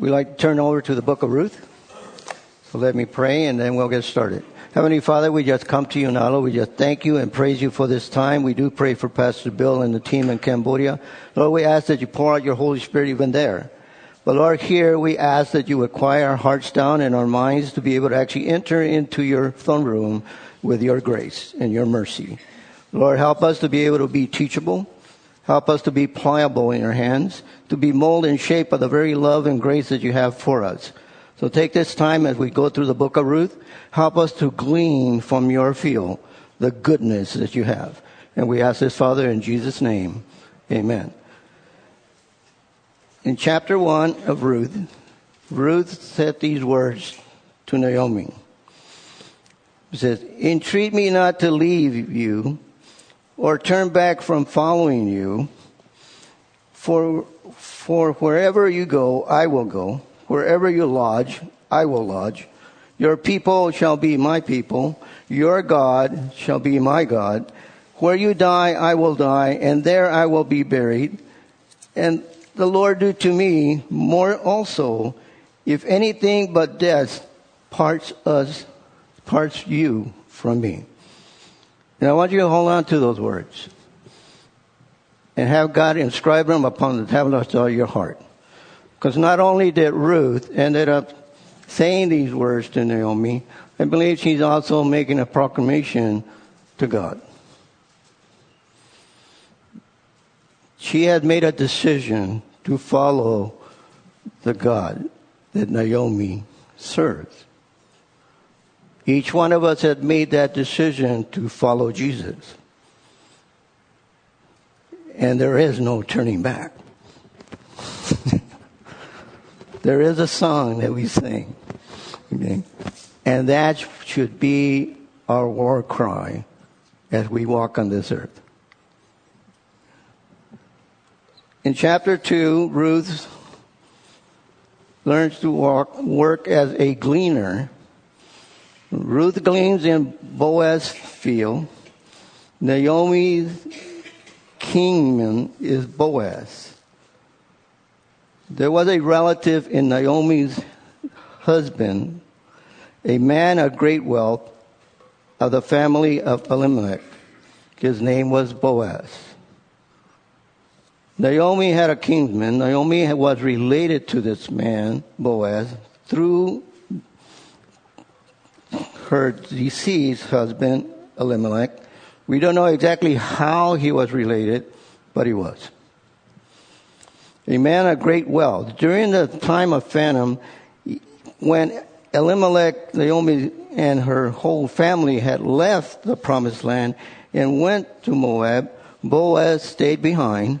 We like to turn over to the book of Ruth. So let me pray and then we'll get started. Heavenly Father, we just come to you now. Lord, we just thank you and praise you for this time. We do pray for Pastor Bill and the team in Cambodia. Lord, we ask that you pour out your Holy Spirit even there. But Lord, here we ask that you would quiet our hearts down and our minds to be able to actually enter into your throne room with your grace and your mercy. Lord, help us to be able to be teachable. Help us to be pliable in your hands, to be molded and shaped by the very love and grace that you have for us. So take this time as we go through the book of Ruth. Help us to glean from your field the goodness that you have. And we ask this, Father, in Jesus' name. Amen. In chapter 1 of Ruth, Ruth said these words to Naomi. It says, Entreat me not to leave you or turn back from following you, for, for wherever you go, I will go Wherever you lodge, I will lodge. Your people shall be my people. Your God shall be my God. Where you die, I will die, and there I will be buried. And the Lord do to me more also, if anything but death parts us, parts you from me. And I want you to hold on to those words and have God inscribe them upon the tablets of your heart. Because not only did Ruth ended up saying these words to Naomi, I believe she's also making a proclamation to God. She had made a decision to follow the God that Naomi serves. Each one of us had made that decision to follow Jesus. And there is no turning back. There is a song that we sing. Okay? And that should be our war cry as we walk on this earth. In chapter 2, Ruth learns to walk, work as a gleaner. Ruth gleans in Boaz's field. Naomi's kinsman is Boaz. There was a relative in Naomi's husband, a man of great wealth of the family of Elimelech. His name was Boaz. Naomi had a kinsman. Naomi was related to this man, Boaz, through her deceased husband, Elimelech. We don't know exactly how he was related, but he was a man of great wealth. During the time of famine, when Elimelech, Naomi, and her whole family had left the promised land and went to Moab, Boaz stayed behind,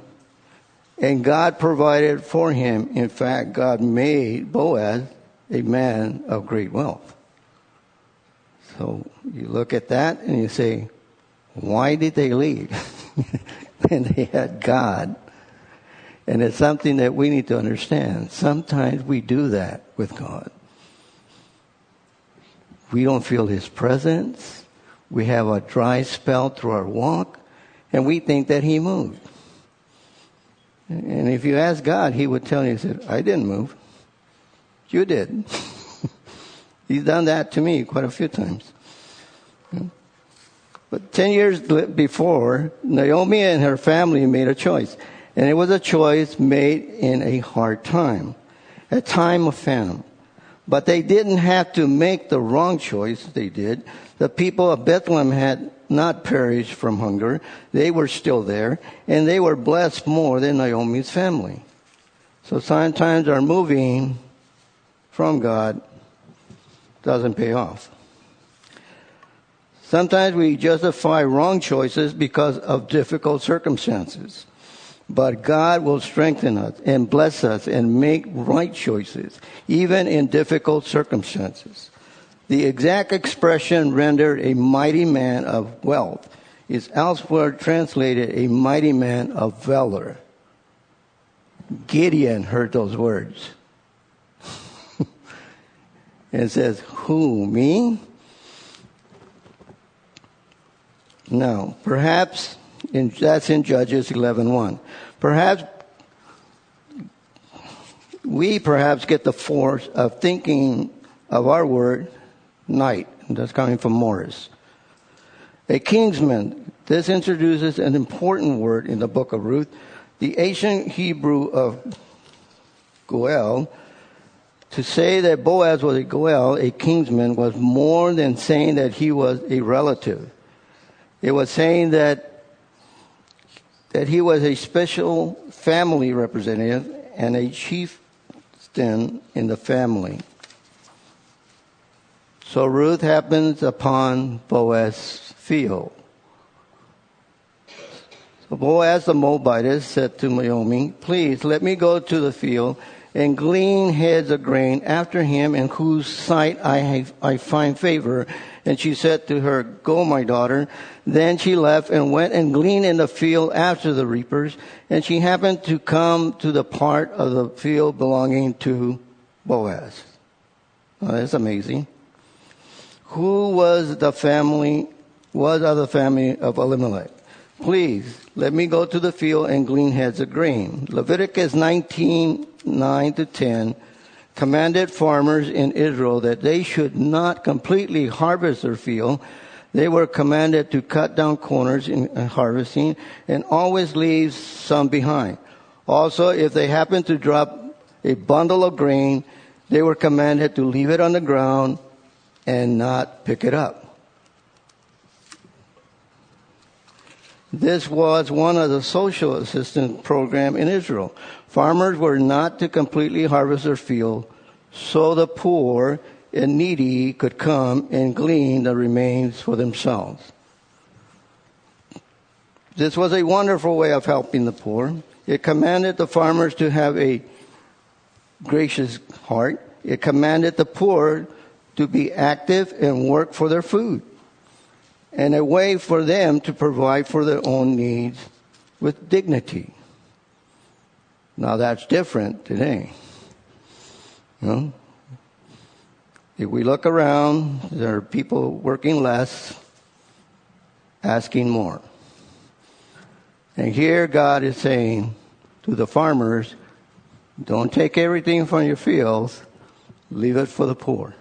and God provided for him. In fact, God made Boaz a man of great wealth. So you look at that and you say, why did they leave? and they had God and it's something that we need to understand. Sometimes we do that with God. We don't feel His presence. We have a dry spell through our walk, and we think that He moved. And if you ask God, He would tell you, He said, I didn't move. You did. He's done that to me quite a few times. But 10 years before, Naomi and her family made a choice. And it was a choice made in a hard time, a time of famine. But they didn't have to make the wrong choice, they did. The people of Bethlehem had not perished from hunger. They were still there, and they were blessed more than Naomi's family. So sometimes our moving from God doesn't pay off. Sometimes we justify wrong choices because of difficult circumstances. But God will strengthen us and bless us and make right choices, even in difficult circumstances. The exact expression rendered a mighty man of wealth is elsewhere translated a mighty man of valor. Gideon heard those words. And says, Who, me? No, perhaps in, that's in Judges 11.1. Perhaps we perhaps get the force of thinking of our word knight. That's coming from Morris. A kinsman. This introduces an important word in the book of Ruth. The ancient Hebrew of Goel, to say that Boaz was a Goel, a kinsman, was more than saying that he was a relative. It was saying that that he was a special family representative and a chieftain in the family. So Ruth happens upon Boaz's field. So Boaz the Moabitess said to Naomi, Please let me go to the field and glean heads of grain after him in whose sight I, have, I find favor. And she said to her, Go, my daughter. Then she left and went and gleaned in the field after the reapers. And she happened to come to the part of the field belonging to Boaz. Oh, that's amazing. Who was the family, was of the family of Elimelech? Please, let me go to the field and glean heads of grain. Leviticus 19, 9 to 10 commanded farmers in Israel that they should not completely harvest their field. They were commanded to cut down corners in harvesting and always leave some behind. Also, if they happened to drop a bundle of grain, they were commanded to leave it on the ground and not pick it up. This was one of the social assistance program in Israel. Farmers were not to completely harvest their field, so the poor and needy could come and glean the remains for themselves. This was a wonderful way of helping the poor. It commanded the farmers to have a gracious heart. It commanded the poor to be active and work for their food and a way for them to provide for their own needs with dignity. Now that's different today. You know? If we look around, there are people working less, asking more. And here God is saying to the farmers, don't take everything from your fields, leave it for the poor.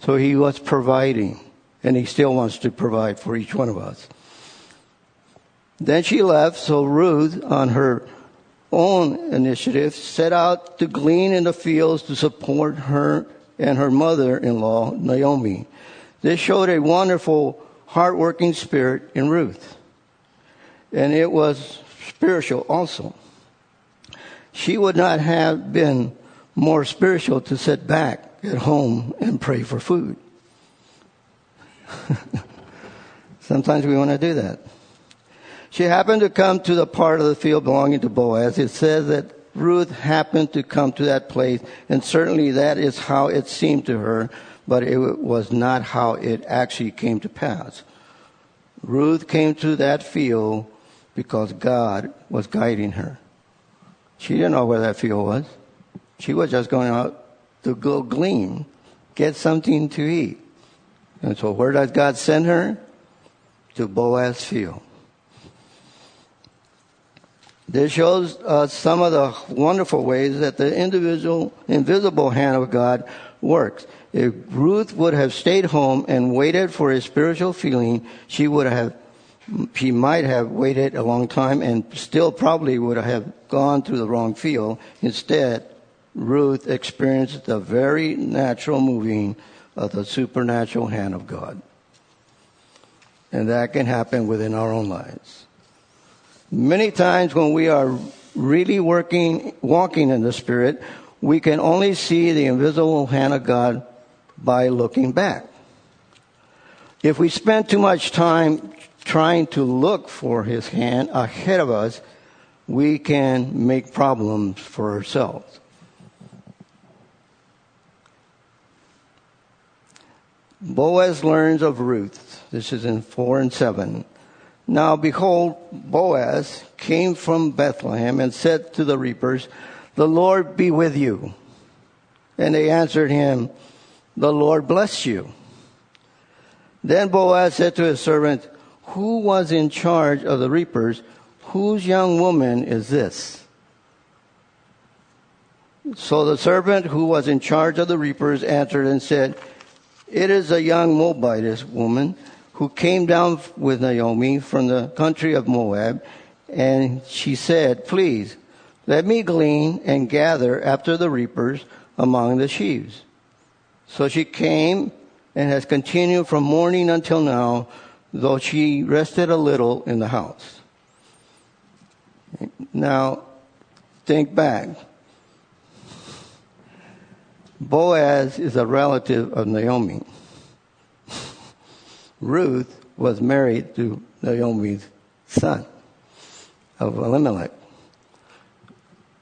So he was providing and he still wants to provide for each one of us. Then she left, so Ruth, on her own initiative, set out to glean in the fields to support her and her mother in law, Naomi. This showed a wonderful, hardworking spirit in Ruth. And it was spiritual also. She would not have been more spiritual to sit back at home and pray for food. Sometimes we want to do that. She happened to come to the part of the field belonging to Boaz. It says that Ruth happened to come to that place, and certainly that is how it seemed to her, but it was not how it actually came to pass. Ruth came to that field because God was guiding her. She didn't know where that field was. She was just going out to go glean, get something to eat. And so where does God send her? To Boaz field. This shows us some of the wonderful ways that the individual, invisible hand of God works. If Ruth would have stayed home and waited for a spiritual feeling, she would have, she might have waited a long time and still probably would have gone to the wrong field. Instead, Ruth experienced the very natural moving of the supernatural hand of God. And that can happen within our own lives. Many times when we are really working, walking in the Spirit, we can only see the invisible hand of God by looking back. If we spend too much time trying to look for His hand ahead of us, we can make problems for ourselves. Boaz learns of Ruth. This is in 4 and 7. Now behold, Boaz came from Bethlehem and said to the reapers, The Lord be with you. And they answered him, The Lord bless you. Then Boaz said to his servant, Who was in charge of the reapers? Whose young woman is this? So the servant who was in charge of the reapers answered and said, It is a young Moabitess woman who came down with Naomi from the country of Moab, and she said, Please, let me glean and gather after the reapers among the sheaves. So she came and has continued from morning until now, though she rested a little in the house. Now, think back. Boaz is a relative of Naomi. Ruth was married to Naomi's son of Elimelech.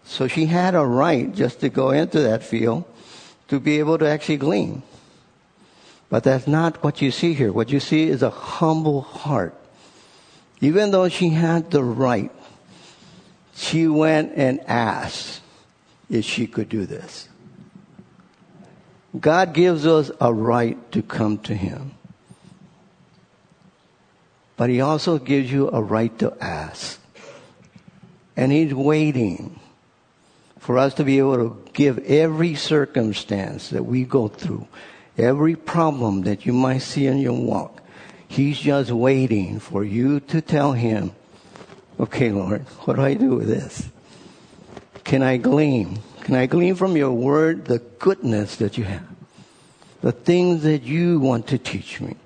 So she had a right just to go into that field to be able to actually glean. But that's not what you see here. What you see is a humble heart. Even though she had the right, she went and asked if she could do this. God gives us a right to come to Him. But He also gives you a right to ask. And He's waiting for us to be able to give every circumstance that we go through, every problem that you might see in your walk. He's just waiting for you to tell Him, okay, Lord, what do I do with this? Can I glean? Can I glean from your word the goodness that you have? The things that you want to teach me.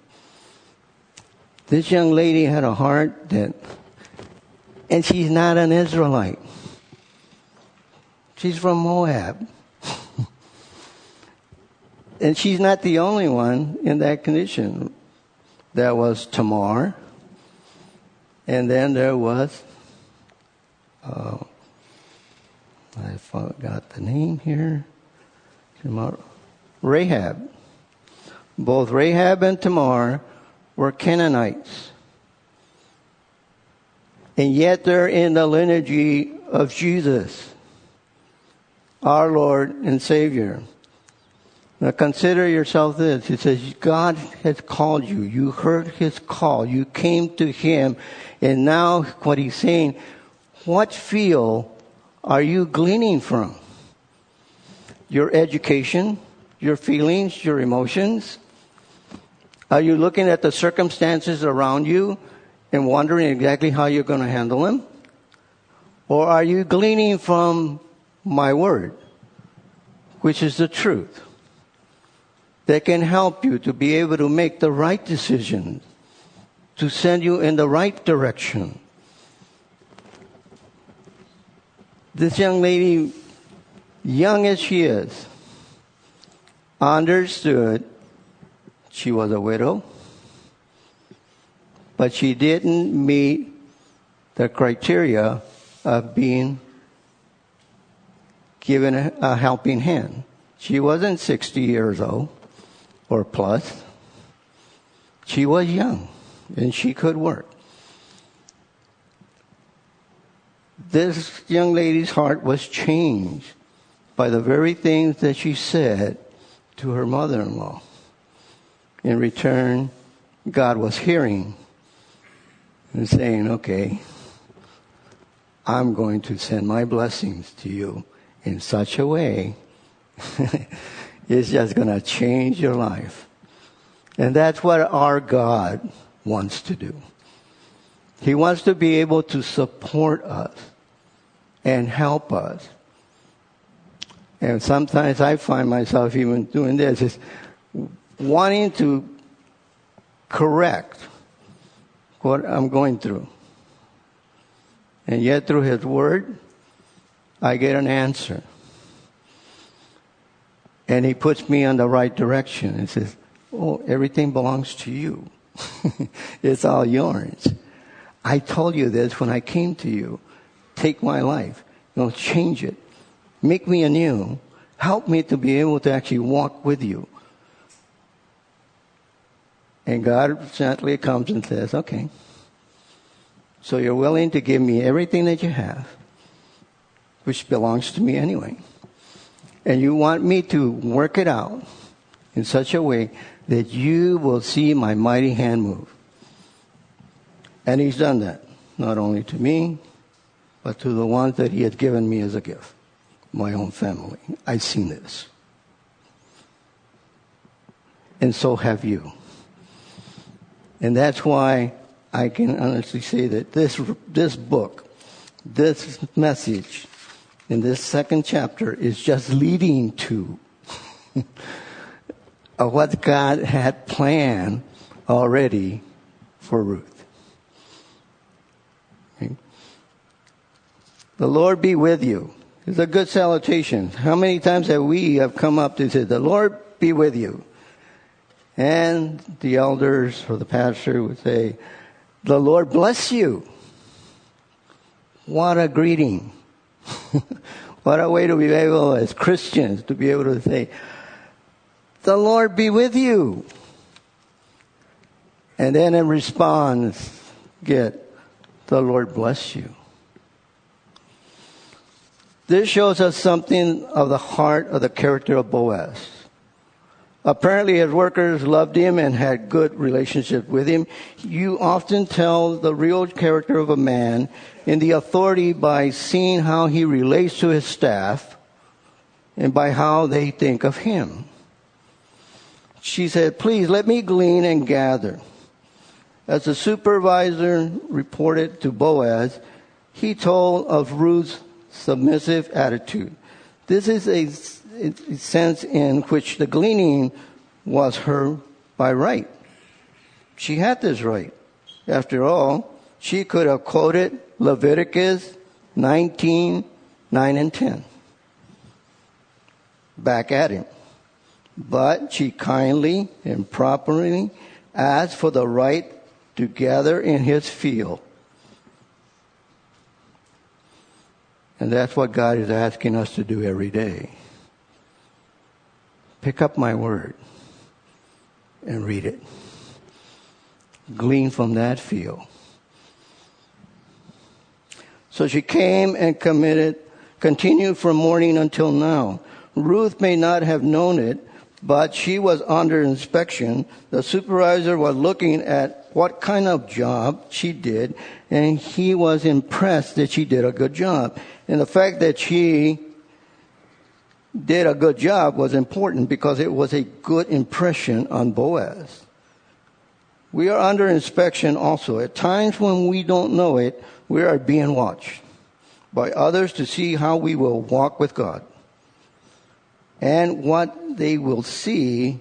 This young lady had a heart that, and she's not an Israelite. She's from Moab. and she's not the only one in that condition. There was Tamar, and then there was, I forgot the name here, Rahab. Both Rahab and Tamar were Canaanites. And yet they're in the lineage of Jesus our Lord and Savior. Now consider yourself this. It says, God has called you. You heard His call. You came to Him. And now what He's saying, what field are you gleaning from? Your education, your feelings, your emotions? Are you looking at the circumstances around you and wondering exactly how you're going to handle them? Or are you gleaning from my word, which is the truth, that can help you to be able to make the right decisions, to send you in the right direction. This young lady, young as she is, understood she was a widow, but she didn't meet the criteria of being given a, helping hand. She wasn't 60 years old or plus. She was young and she could work. This young lady's heart was changed by the very things that she said to her mother in law. In return, God was hearing and saying, Okay, I'm going to send my blessings to you in such a way, it's just going to change your life. And that's what our God wants to do. He wants to be able to support us and help us. And sometimes I find myself even doing this, is wanting to correct what I'm going through. And yet through His Word, I get an answer. And he puts me on the right direction and says, Oh, everything belongs to you. it's all yours. I told you this when I came to you. Take my life. You know, change it. Make me anew. Help me to be able to actually walk with you. And God gently comes and says, okay. So you're willing to give me everything that you have which belongs to me anyway. And you want me to work it out in such a way that you will see my mighty hand move. And he's done that, not only to me, but to the ones that he had given me as a gift. my own family. I've seen this. And so have you. And that's why I can honestly say that this, this book, this message in this second chapter is just leading to what God had planned already for Ruth. The Lord be with you. It's a good salutation. How many times have we have come up to say, the Lord be with you? And the elders or the pastor would say, the Lord bless you. What a greeting. what a way to be able, as Christians, to be able to say, the Lord be with you. And then in response, get, the Lord bless you. This shows us something of the heart of the character of Boaz. Apparently his workers loved him and had good relationship with him. You often tell the real character of a man in the authority by seeing how he relates to his staff and by how they think of him. She said, please let me glean and gather. As the supervisor reported to Boaz, he told of Ruth's submissive attitude. This is a, sense in which the gleaning was her by right. She had this right. After all, she could have quoted Leviticus 19, 9 and 10. Back at him. But she kindly and properly asked for the right to gather in his field. And that's what God is asking us to do every day. Pick up my word and read it. Glean from that field. So she came and committed, continued from morning until now. Ruth may not have known it, but she was under inspection. The supervisor was looking at what kind of job she did, and he was impressed that she did a good job. And the fact that she did a good job was important because it was a good impression on Boaz. We are under inspection also. At times when we don't know it, we are being watched by others to see how we will walk with God and what they will see,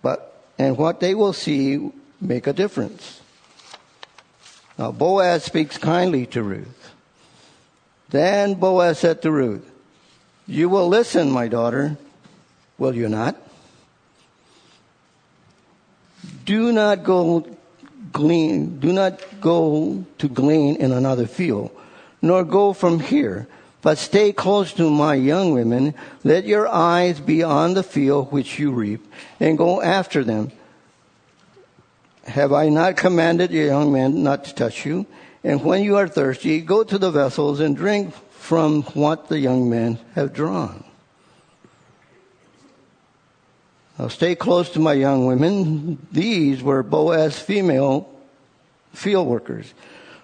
but, and what they will see make a difference. Now, Boaz speaks kindly to Ruth. Then Boaz said to Ruth, You will listen, my daughter, will you not? Do not go glean, do not go to glean in another field, nor go from here but stay close to my young women. Let your eyes be on the field which you reap, and go after them. Have I not commanded your young men not to touch you? And when you are thirsty, go to the vessels and drink from what the young men have drawn. Now stay close to my young women. These were Boaz female field workers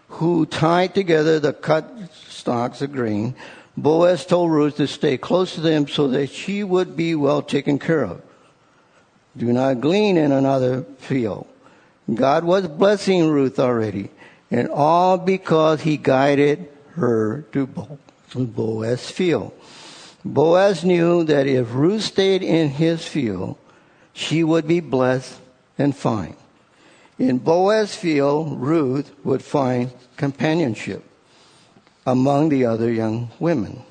who tied together the cut stalks of grain. Boaz told Ruth to stay close to them so that she would be well taken care of. Do not glean in another field. God was blessing Ruth already, and all because he guided her to Boaz's field. Boaz knew that if Ruth stayed in his field, she would be blessed and fine. In Boaz's field, Ruth would find companionship among the other young women.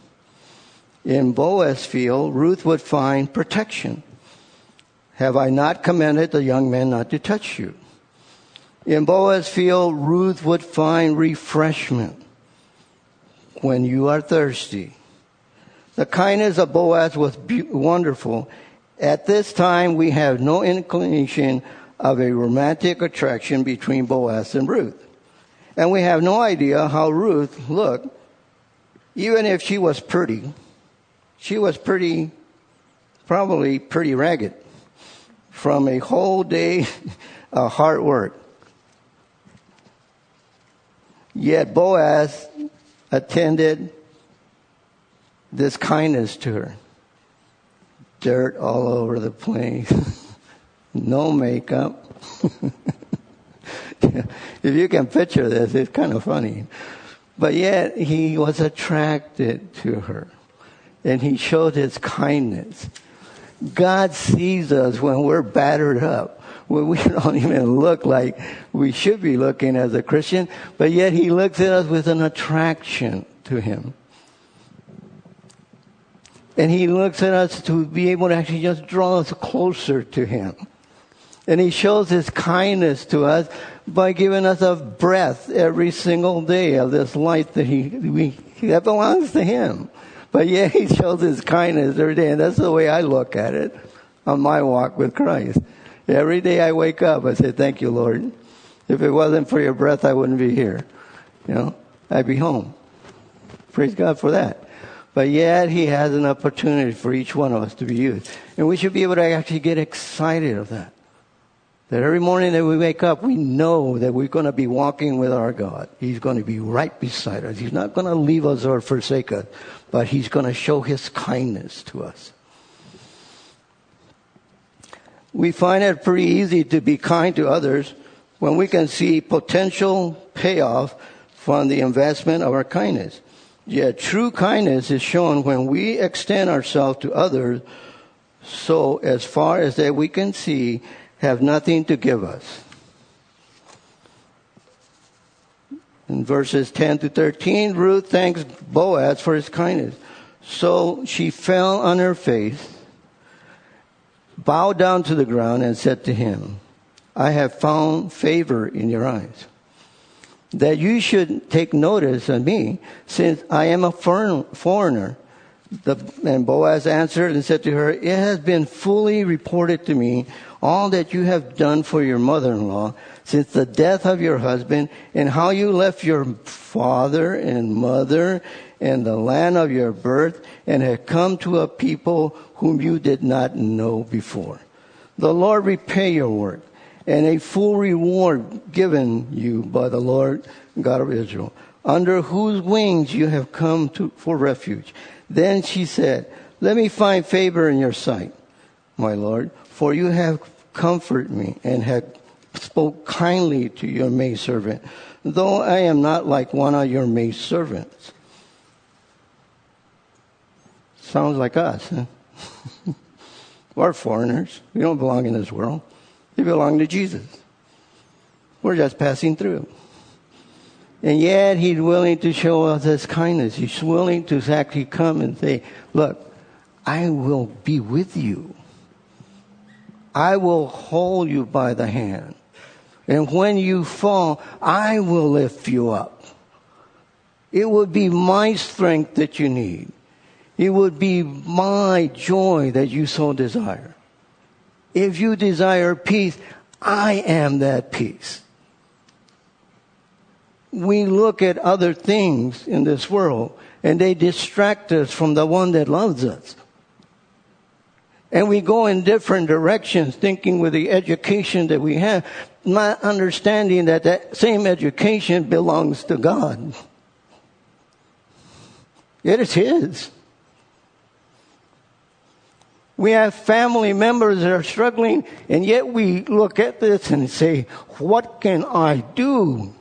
In Boaz's field, Ruth would find protection. Have I not commanded the young men not to touch you? In Boaz's field, Ruth would find refreshment when you are thirsty. The kindness of Boaz was wonderful. At this time, we have no inclination of a romantic attraction between Boaz and Ruth. And we have no idea how Ruth looked, even if she was pretty. She was pretty, probably pretty ragged from a whole day of hard work. Yet Boaz attended this kindness to her. Dirt all over the place, no makeup. if you can picture this, it's kind of funny. But yet he was attracted to her and he showed his kindness. God sees us when we're battered up, we don't even look like we should be looking as a Christian, but yet he looks at us with an attraction to him. And he looks at us to be able to actually just draw us closer to him. And he shows his kindness to us by giving us a breath every single day of this life that he, we, that belongs to him. But yeah, he shows his kindness every day. And that's the way I look at it on my walk with Christ. Every day I wake up, I say, thank you, Lord. If it wasn't for your breath, I wouldn't be here. You know, I'd be home. Praise God for that. But yet he has an opportunity for each one of us to be used. And we should be able to actually get excited of that. That every morning that we wake up, we know that we're going to be walking with our God. He's going to be right beside us. He's not going to leave us or forsake us, but He's going to show His kindness to us. We find it pretty easy to be kind to others when we can see potential payoff from the investment of our kindness. Yet true kindness is shown when we extend ourselves to others so as far as that we can see have nothing to give us. In verses 10 to 13, Ruth thanks Boaz for his kindness. So she fell on her face, bowed down to the ground, and said to him, I have found favor in your eyes. That you should take notice of me, since I am a foreigner. The, and Boaz answered and said to her, It has been fully reported to me all that you have done for your mother-in-law since the death of your husband and how you left your father and mother and the land of your birth and had come to a people whom you did not know before. The Lord repay your work and a full reward given you by the Lord God of Israel, under whose wings you have come to, for refuge. Then she said, let me find favor in your sight, my Lord, for you have comforted me and have spoke kindly to your maidservant, though I am not like one of your maidservants. Sounds like us? We're foreigners. We don't belong in this world. We belong to Jesus. We're just passing through. And yet he's willing to show us his kindness. He's willing to actually come and say, look, I will be with you. I will hold you by the hand. And when you fall, I will lift you up. It will be my strength that you need. It would be my joy that you so desire. If you desire peace, I am that peace. We look at other things in this world and they distract us from the one that loves us. And we go in different directions thinking with the education that we have, not understanding that that same education belongs to God. It is His. We have family members that are struggling, and yet we look at this and say, what can I do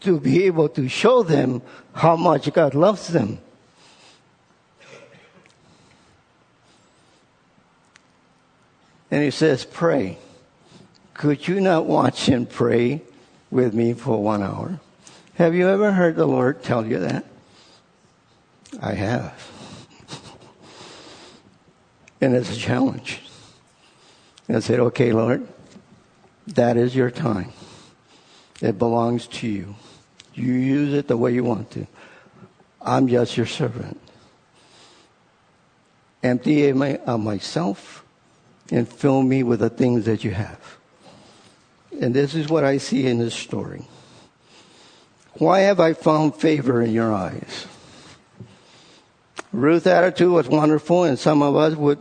to be able to show them how much God loves them? And he says, Pray. Could you not watch and pray with me for one hour? Have you ever heard the Lord tell you that? I have. And it's a challenge. And I said, Okay, Lord, that is your time. It belongs to you. You use it the way you want to. I'm just your servant. Empty of myself and fill me with the things that you have. And this is what I see in this story. Why have I found favor in your eyes? Ruth's attitude was wonderful, and some of us would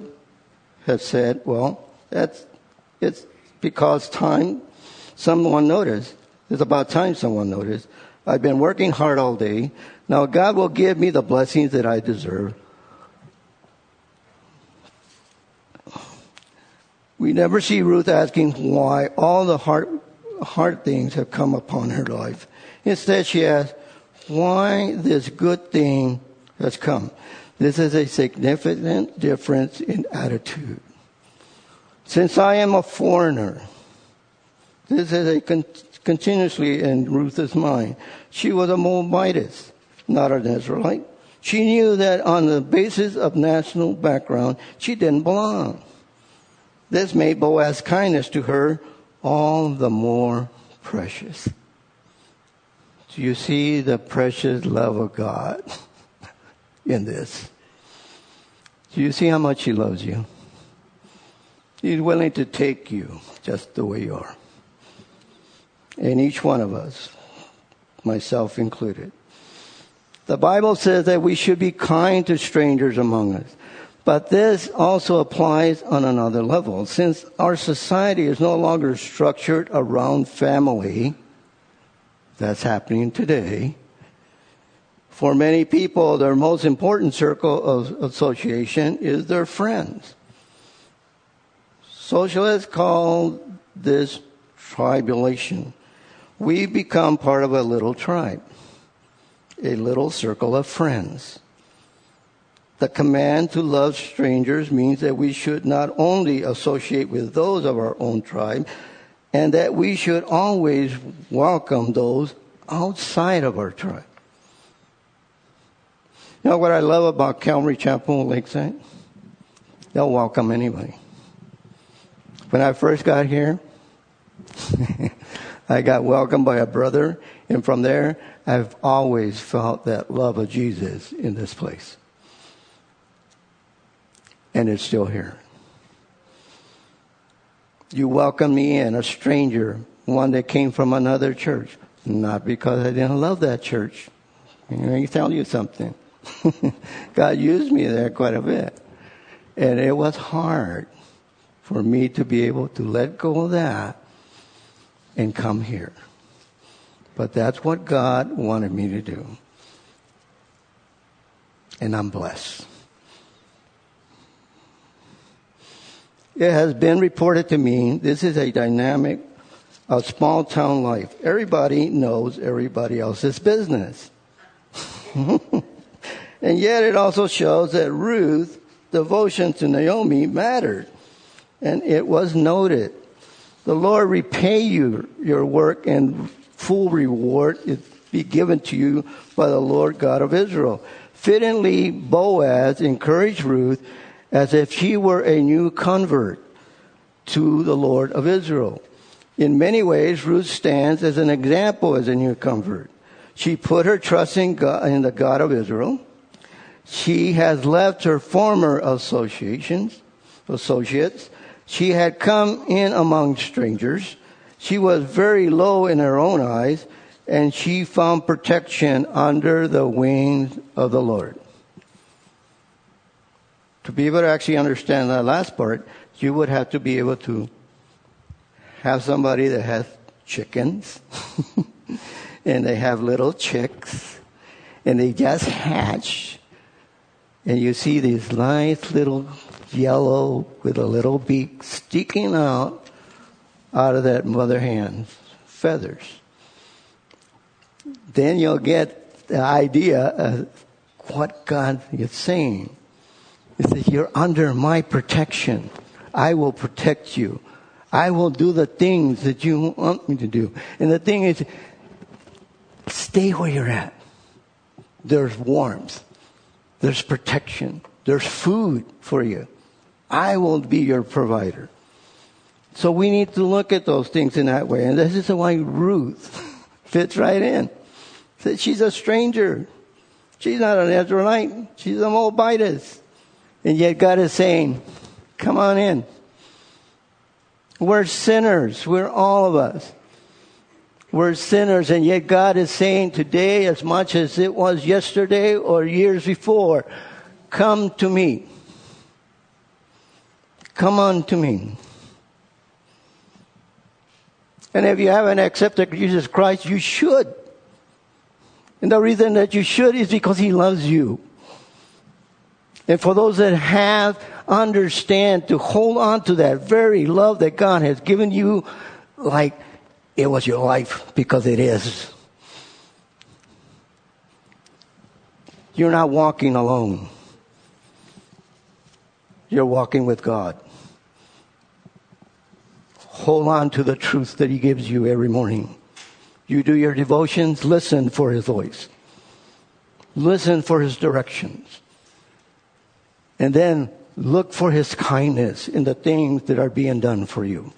have said, well, that's, it's because time, someone noticed. It's about time someone noticed. I've been working hard all day. Now God will give me the blessings that I deserve. We never see Ruth asking why all the hard, hard things have come upon her life. Instead, she asks, why this good thing has come. This is a significant difference in attitude. Since I am a foreigner, this is a con- continuously in Ruth's mind. She was a Moabitess, not an Israelite. She knew that on the basis of national background, she didn't belong. This made Boaz's kindness to her all the more precious. Do you see the precious love of God in this? Do you see how much He loves you? He's willing to take you just the way you are. And each one of us, myself included. The Bible says that we should be kind to strangers among us. But this also applies on another level. Since our society is no longer structured around family, that's happening today. For many people, their most important circle of association is their friends. Socialists call this tribalization. We become part of a little tribe a little circle of friends. The command to love strangers means that we should not only associate with those of our own tribe, and that we should always welcome those outside of our tribe. You know what I love about Calvary Chapel Lakeside? They'll welcome anybody. When I first got here, I got welcomed by a brother, and from there, I've always felt that love of Jesus in this place. And it's still here. You welcomed me in, a stranger, one that came from another church. Not because I didn't love that church. Let me tell you something. God used me there quite a bit. And it was hard for me to be able to let go of that and come here. But that's what God wanted me to do. And I'm blessed. It has been reported to me this is a dynamic of small town life. Everybody knows everybody else's business. and yet it also shows that Ruth's devotion to Naomi mattered. And it was noted. The Lord repay you your work and full reward is be given to you by the Lord God of Israel. Fittingly, Boaz encouraged Ruth as if she were a new convert to the Lord of Israel. In many ways, Ruth stands as an example as a new convert. She put her trust in, God, in the God of Israel. She has left her former associations, associates. She had come in among strangers. She was very low in her own eyes, and she found protection under the wings of the Lord. To be able to actually understand that last part, you would have to be able to have somebody that has chickens, and they have little chicks, and they just hatch, and you see these nice little yellow with a little beak sticking out out of that mother hen's feathers. Then you'll get the idea of what God is saying. He says, you're under my protection. I will protect you. I will do the things that you want me to do. And the thing is, stay where you're at. There's warmth. There's protection. There's food for you. I will be your provider. So we need to look at those things in that way. And this is why Ruth fits right in. That She's a stranger. She's not an Israelite. She's a Moabitess. And yet God is saying, come on in. We're sinners. We're all of us. We're sinners. And yet God is saying today, as much as it was yesterday or years before, come to me. Come on to me. And if you haven't accepted Jesus Christ, you should. And the reason that you should is because He loves you. And for those that have, understand to hold on to that very love that God has given you like it was your life because it is. You're not walking alone. You're walking with God. Hold on to the truth that He gives you every morning. You do your devotions, listen for His voice. Listen for His directions. And then look for His kindness in the things that are being done for you.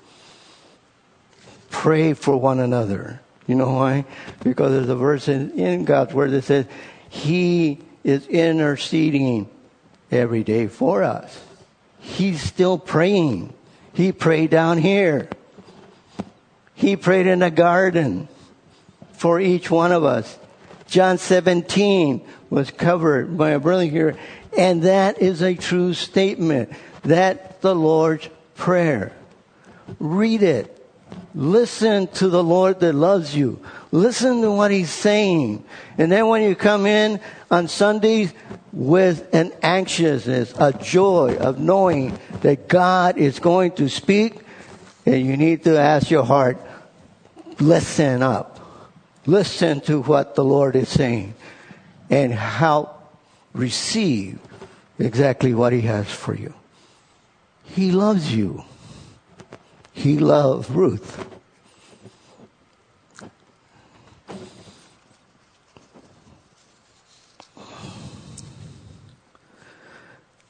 Pray for one another. You know why? Because there's a verse in, in God's Word that says, He is interceding every day for us. He's still praying. He prayed down here. He prayed in the garden for each one of us. John 17 was covered by a brother here. And that is a true statement. That's the Lord's Prayer. Read it. Listen to the Lord that loves you. Listen to what He's saying. And then when you come in on Sundays with an anxiousness, a joy of knowing that God is going to speak, and you need to ask your heart, listen up. Listen to what the Lord is saying and help receive exactly what He has for you. He loves you. He loved Ruth.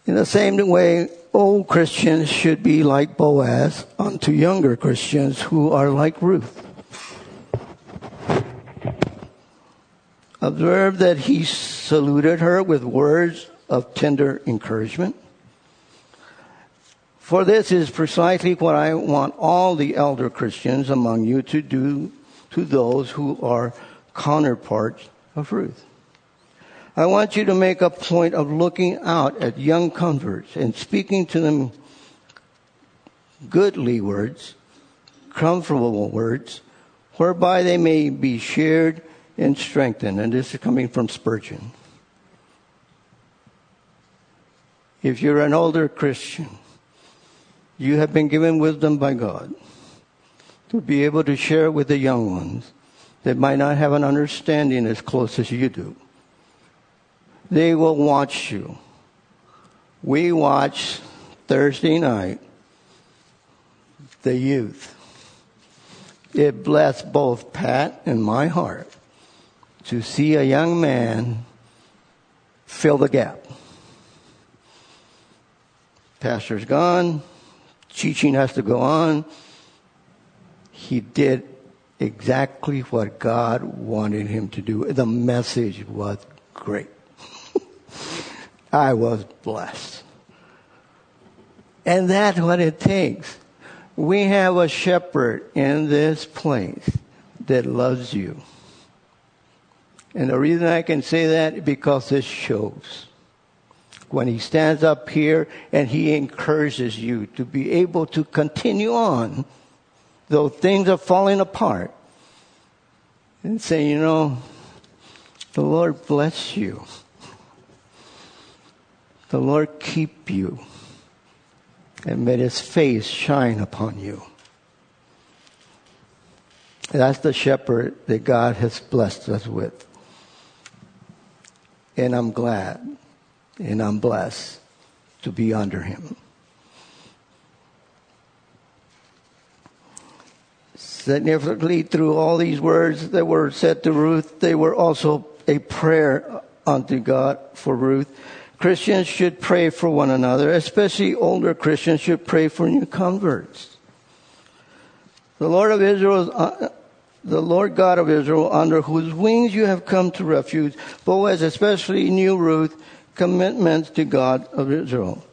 In the same way, old Christians should be like Boaz unto younger Christians who are like Ruth. Observe that he saluted her with words of tender encouragement. For this is precisely what I want all the elder Christians among you to do to those who are counterparts of Ruth. I want you to make a point of looking out at young converts and speaking to them goodly words, comfortable words, whereby they may be shared and strengthened. And this is coming from Spurgeon. If you're an older Christian, you have been given wisdom by God to be able to share with the young ones that might not have an understanding as close as you do. They will watch you. We watch Thursday night the youth. It blessed both Pat and my heart to see a young man fill the gap. Pastor's gone, teaching has to go on. He did exactly what God wanted him to do. The message was great. I was blessed. And that's what it takes. We have a shepherd in this place that loves you. And the reason I can say that is because this shows. When he stands up here and he encourages you to be able to continue on, though things are falling apart, and say, you know, the Lord bless you. The Lord keep you and may his face shine upon you. That's the shepherd that God has blessed us with. And I'm glad and I'm blessed to be under him. Significantly, through all these words that were said to Ruth, they were also a prayer unto God for Ruth Christians should pray for one another, especially older Christians should pray for new converts. The Lord of Israel, uh, the Lord God of Israel, under whose wings you have come to refuge, Boaz especially knew Ruth commitment to God of Israel.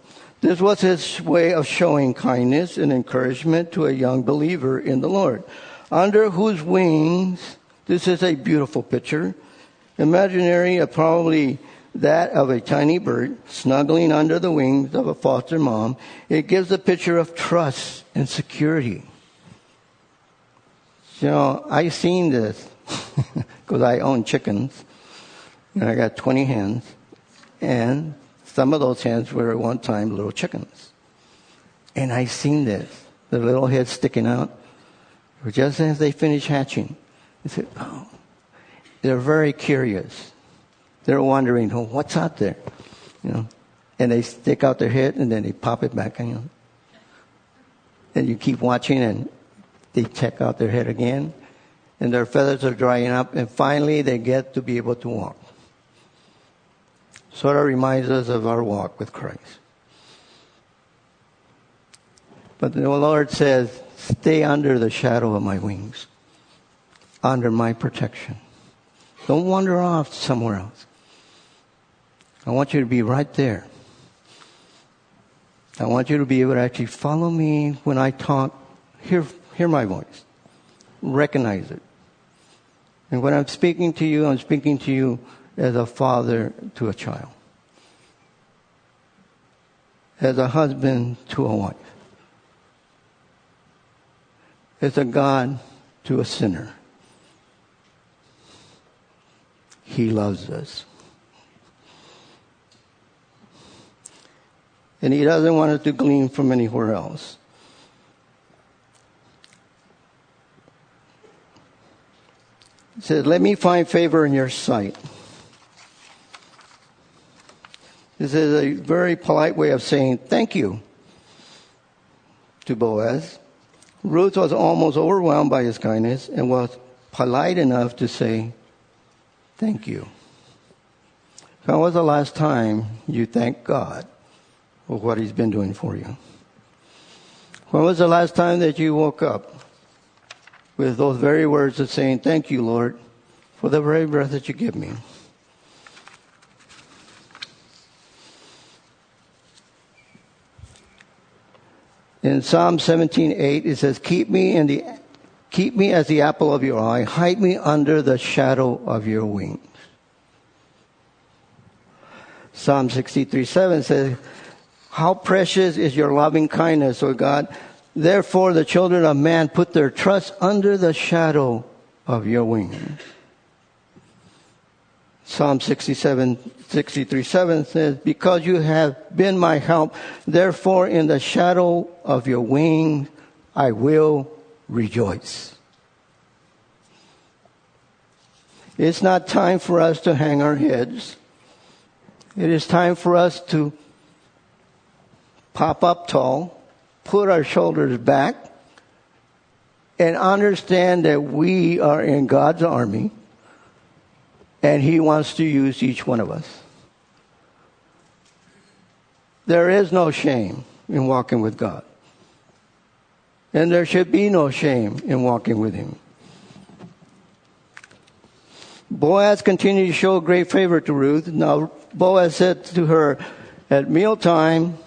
This was his way of showing kindness and encouragement to a young believer in the Lord. Under whose wings, this is a beautiful picture, imaginary, uh, probably that of a tiny bird snuggling under the wings of a foster mom, it gives a picture of trust and security. You know, I seen this because I own chickens and I got 20 hens and some of those hens were at one time little chickens. And I seen this, the little head sticking out. Just as they finish hatching, I said, oh, they're very curious. They're wondering, oh, what's out there? You know, and they stick out their head and then they pop it back on. And you keep watching and they check out their head again and their feathers are drying up and finally they get to be able to walk. Sort of reminds us of our walk with Christ. But the Lord says, stay under the shadow of my wings, under my protection. Don't wander off somewhere else. I want you to be right there. I want you to be able to actually follow me when I talk, hear, hear my voice, recognize it. And when I'm speaking to you, I'm speaking to you as a father to a child, as a husband to a wife, as a God to a sinner. He loves us. And he doesn't want us to glean from anywhere else. He says, Let me find favor in your sight. This is a very polite way of saying thank you to Boaz. Ruth was almost overwhelmed by his kindness and was polite enough to say, Thank you. When was the last time you thanked God for what He's been doing for you? When was the last time that you woke up with those very words of saying, Thank you, Lord, for the very breath that you give me? In Psalm 17:8 it says, "Keep me in the keep me as the apple of your eye, hide me under the shadow of your wings." Psalm 63:7 says, "How precious is your loving kindness, O God! Therefore the children of man put their trust under the shadow of your wings." Psalm 67, 63, 7 says, Because you have been my help, therefore in the shadow of your wings I will rejoice. It's not time for us to hang our heads. It is time for us to pop up tall, put our shoulders back, and understand that we are in God's army and He wants to use each one of us. There is no shame in walking with God. And there should be no shame in walking with Him. Boaz continued to show great favor to Ruth. Now, Boaz said to her at mealtime,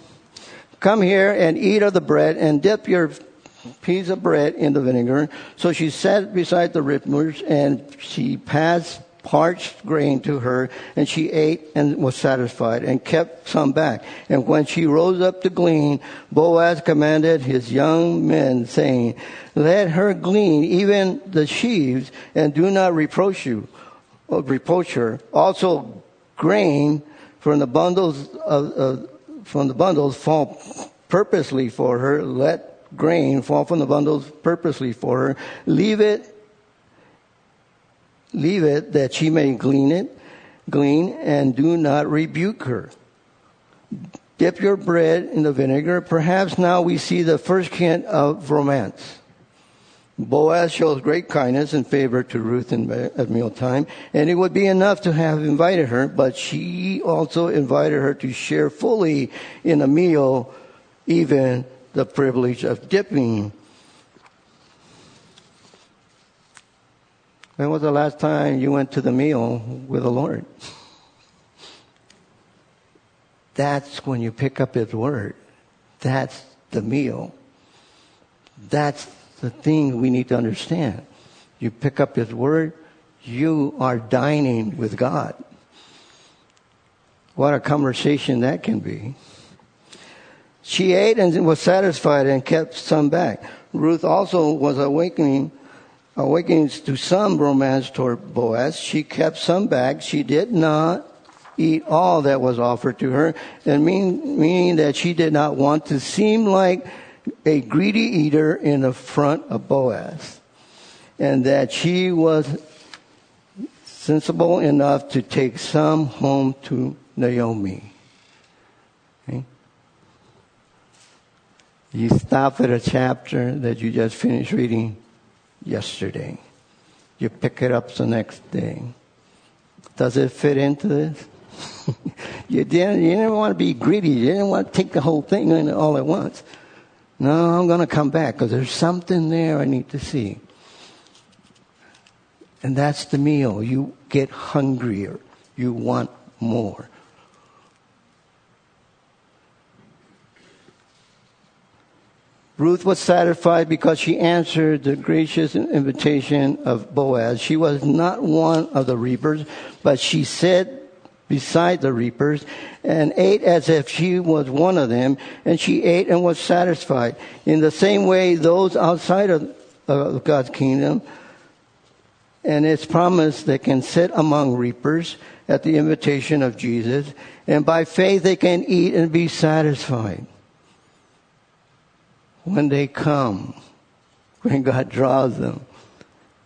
Come here and eat of the bread and dip your piece of bread in the vinegar. So she sat beside the rippers and she passed parched grain to her, and she ate and was satisfied, and kept some back. And when she rose up to glean, Boaz commanded his young men, saying, Let her glean even the sheaves, and do not reproach you, or reproach her. Also, grain from the bundles of, of from the bundles fall purposely for her. Let grain fall from the bundles purposely for her. Leave it leave it that she may glean it, glean, and do not rebuke her. Dip your bread in the vinegar. Perhaps now we see the first hint of romance. Boaz shows great kindness and favor to Ruth in, at mealtime, and it would be enough to have invited her, but she also invited her to share fully in a meal, even the privilege of dipping When was the last time you went to the meal with the Lord? That's when you pick up His Word. That's the meal. That's the thing we need to understand. You pick up His Word, you are dining with God. What a conversation that can be. She ate and was satisfied and kept some back. Ruth also was awakening awakening to some romance toward Boaz. She kept some back. She did not eat all that was offered to her, and mean, meaning that she did not want to seem like a greedy eater in the front of Boaz, and that she was sensible enough to take some home to Naomi. Okay? You stop at a chapter that you just finished reading yesterday. You pick it up the next day. Does it fit into this? you, didn't, you didn't want to be greedy. You didn't want to take the whole thing in all at once. No, I'm going to come back because there's something there I need to see. And that's the meal. You get hungrier. You want more. Ruth was satisfied because she answered the gracious invitation of Boaz. She was not one of the reapers, but she sat beside the reapers and ate as if she was one of them, and she ate and was satisfied. In the same way, those outside of, God's kingdom and its promise they can sit among reapers at the invitation of Jesus, and by faith they can eat and be satisfied when they come, when God draws them,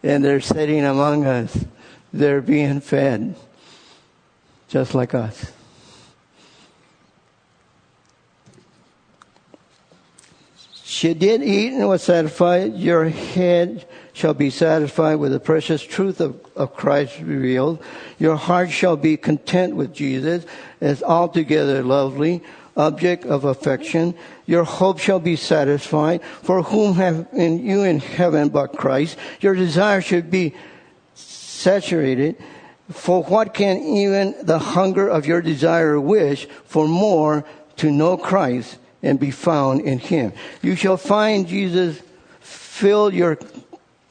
and they're sitting among us, they're being fed just like us. She did eat and was satisfied. Your head shall be satisfied with the precious truth of, of Christ revealed. Your heart shall be content with Jesus as altogether lovely, object of affection. Your hope shall be satisfied. For whom have in you in heaven but Christ? Your desire should be saturated. For what can even the hunger of your desire wish for more to know Christ and be found in Him? You shall find Jesus fill your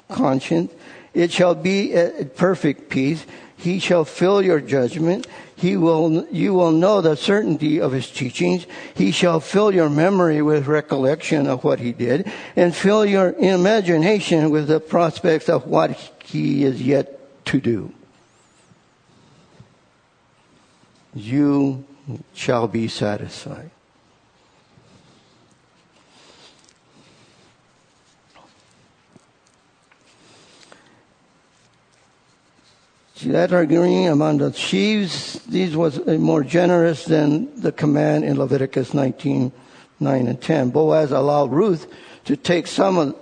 conscience. It shall be a perfect peace. He shall fill your judgment. He will, you will know the certainty of his teachings. He shall fill your memory with recollection of what he did and fill your imagination with the prospects of what he is yet to do. You shall be satisfied. That agreeing among the sheaves, these was more generous than the command in Leviticus 19, 9 and 10. Boaz allowed Ruth to take some, of,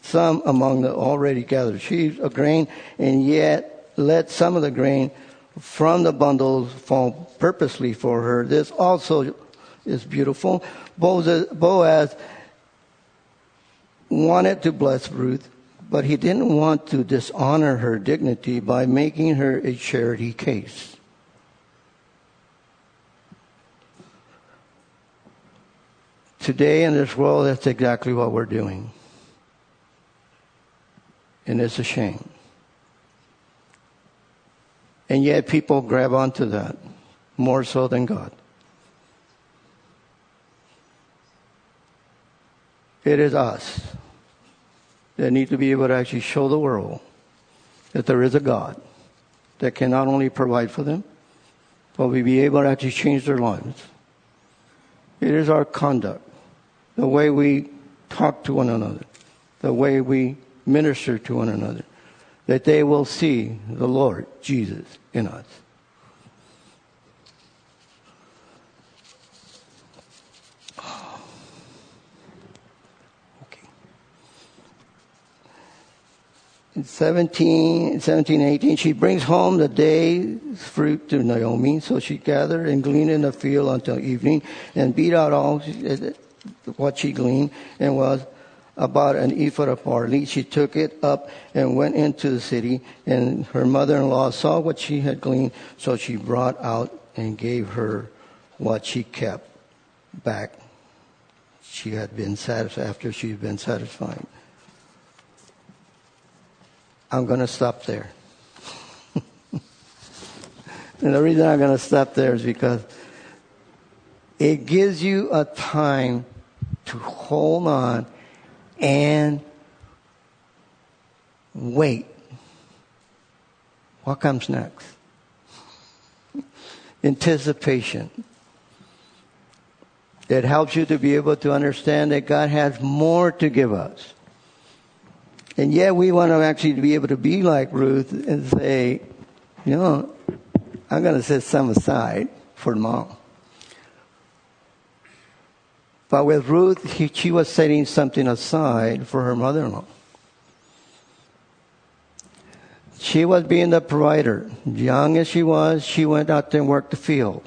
some among the already gathered sheaves of grain and yet let some of the grain from the bundles fall purposely for her. This also is beautiful. Boaz wanted to bless Ruth but he didn't want to dishonor her dignity by making her a charity case. Today in this world, that's exactly what we're doing. And it's a shame. And yet people grab onto that more so than God. It is us that need to be able to actually show the world that there is a God that can not only provide for them, but we be able to actually change their lives. It is our conduct, the way we talk to one another, the way we minister to one another, that they will see the Lord Jesus in us. 17, 17, 18, she brings home the day's fruit to Naomi. So she gathered and gleaned in the field until evening and beat out all what she gleaned and was about an ephah of barley. She took it up and went into the city and her mother-in-law saw what she had gleaned. So she brought out and gave her what she kept back. She had been satisfied after she had been satisfied. I'm going to stop there. and the reason I'm going to stop there is because it gives you a time to hold on and wait. What comes next? anticipation. It helps you to be able to understand that God has more to give us. And yet we want to actually be able to be like Ruth and say, you know, I'm going to set some aside for mom. But with Ruth, he, she was setting something aside for her mother-in-law. She was being the provider. Young as she was, she went out there and worked the field,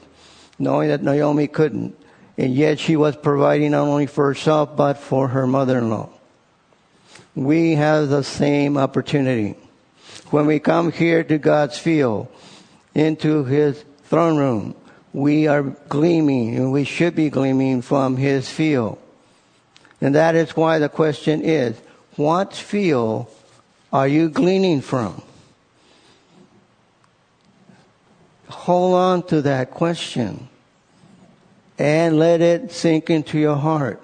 knowing that Naomi couldn't. And yet she was providing not only for herself, but for her mother-in-law. We have the same opportunity. When we come here to God's field, into His throne room, we are gleaming, and we should be gleaming from His field. And that is why the question is, what field are you gleaning from? Hold on to that question and let it sink into your heart.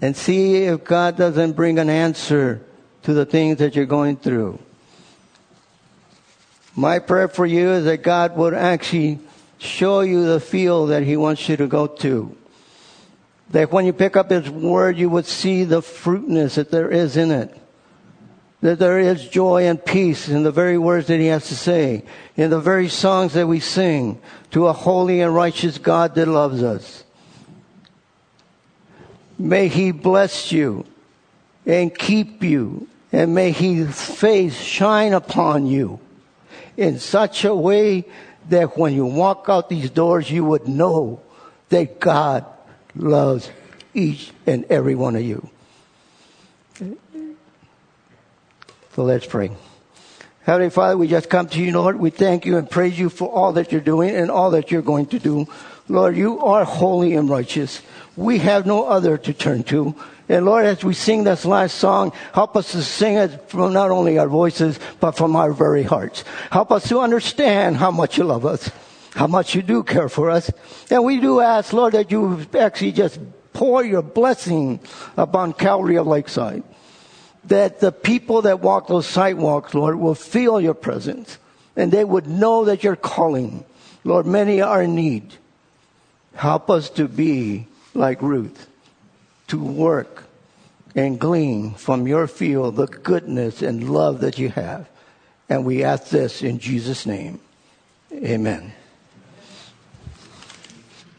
And see if God doesn't bring an answer to the things that you're going through. My prayer for you is that God would actually show you the field that He wants you to go to. That when you pick up His Word, you would see the fruitness that there is in it that there is joy and peace in the very words that he has to say, in the very songs that we sing to a holy and righteous God that loves us. May he bless you and keep you, and may his face shine upon you in such a way that when you walk out these doors, you would know that God loves each and every one of you. So let's pray. Heavenly Father, we just come to you, Lord. We thank you and praise you for all that you're doing and all that you're going to do. Lord, you are holy and righteous. We have no other to turn to. And Lord, as we sing this last song, help us to sing it from not only our voices, but from our very hearts. Help us to understand how much you love us, how much you do care for us. And we do ask, Lord, that you actually just pour your blessing upon Calvary of Lakeside that the people that walk those sidewalks, Lord, will feel your presence and they would know that you're calling. Lord, many are in need. Help us to be like Ruth, to work and glean from your field the goodness and love that you have. And we ask this in Jesus' name. Amen.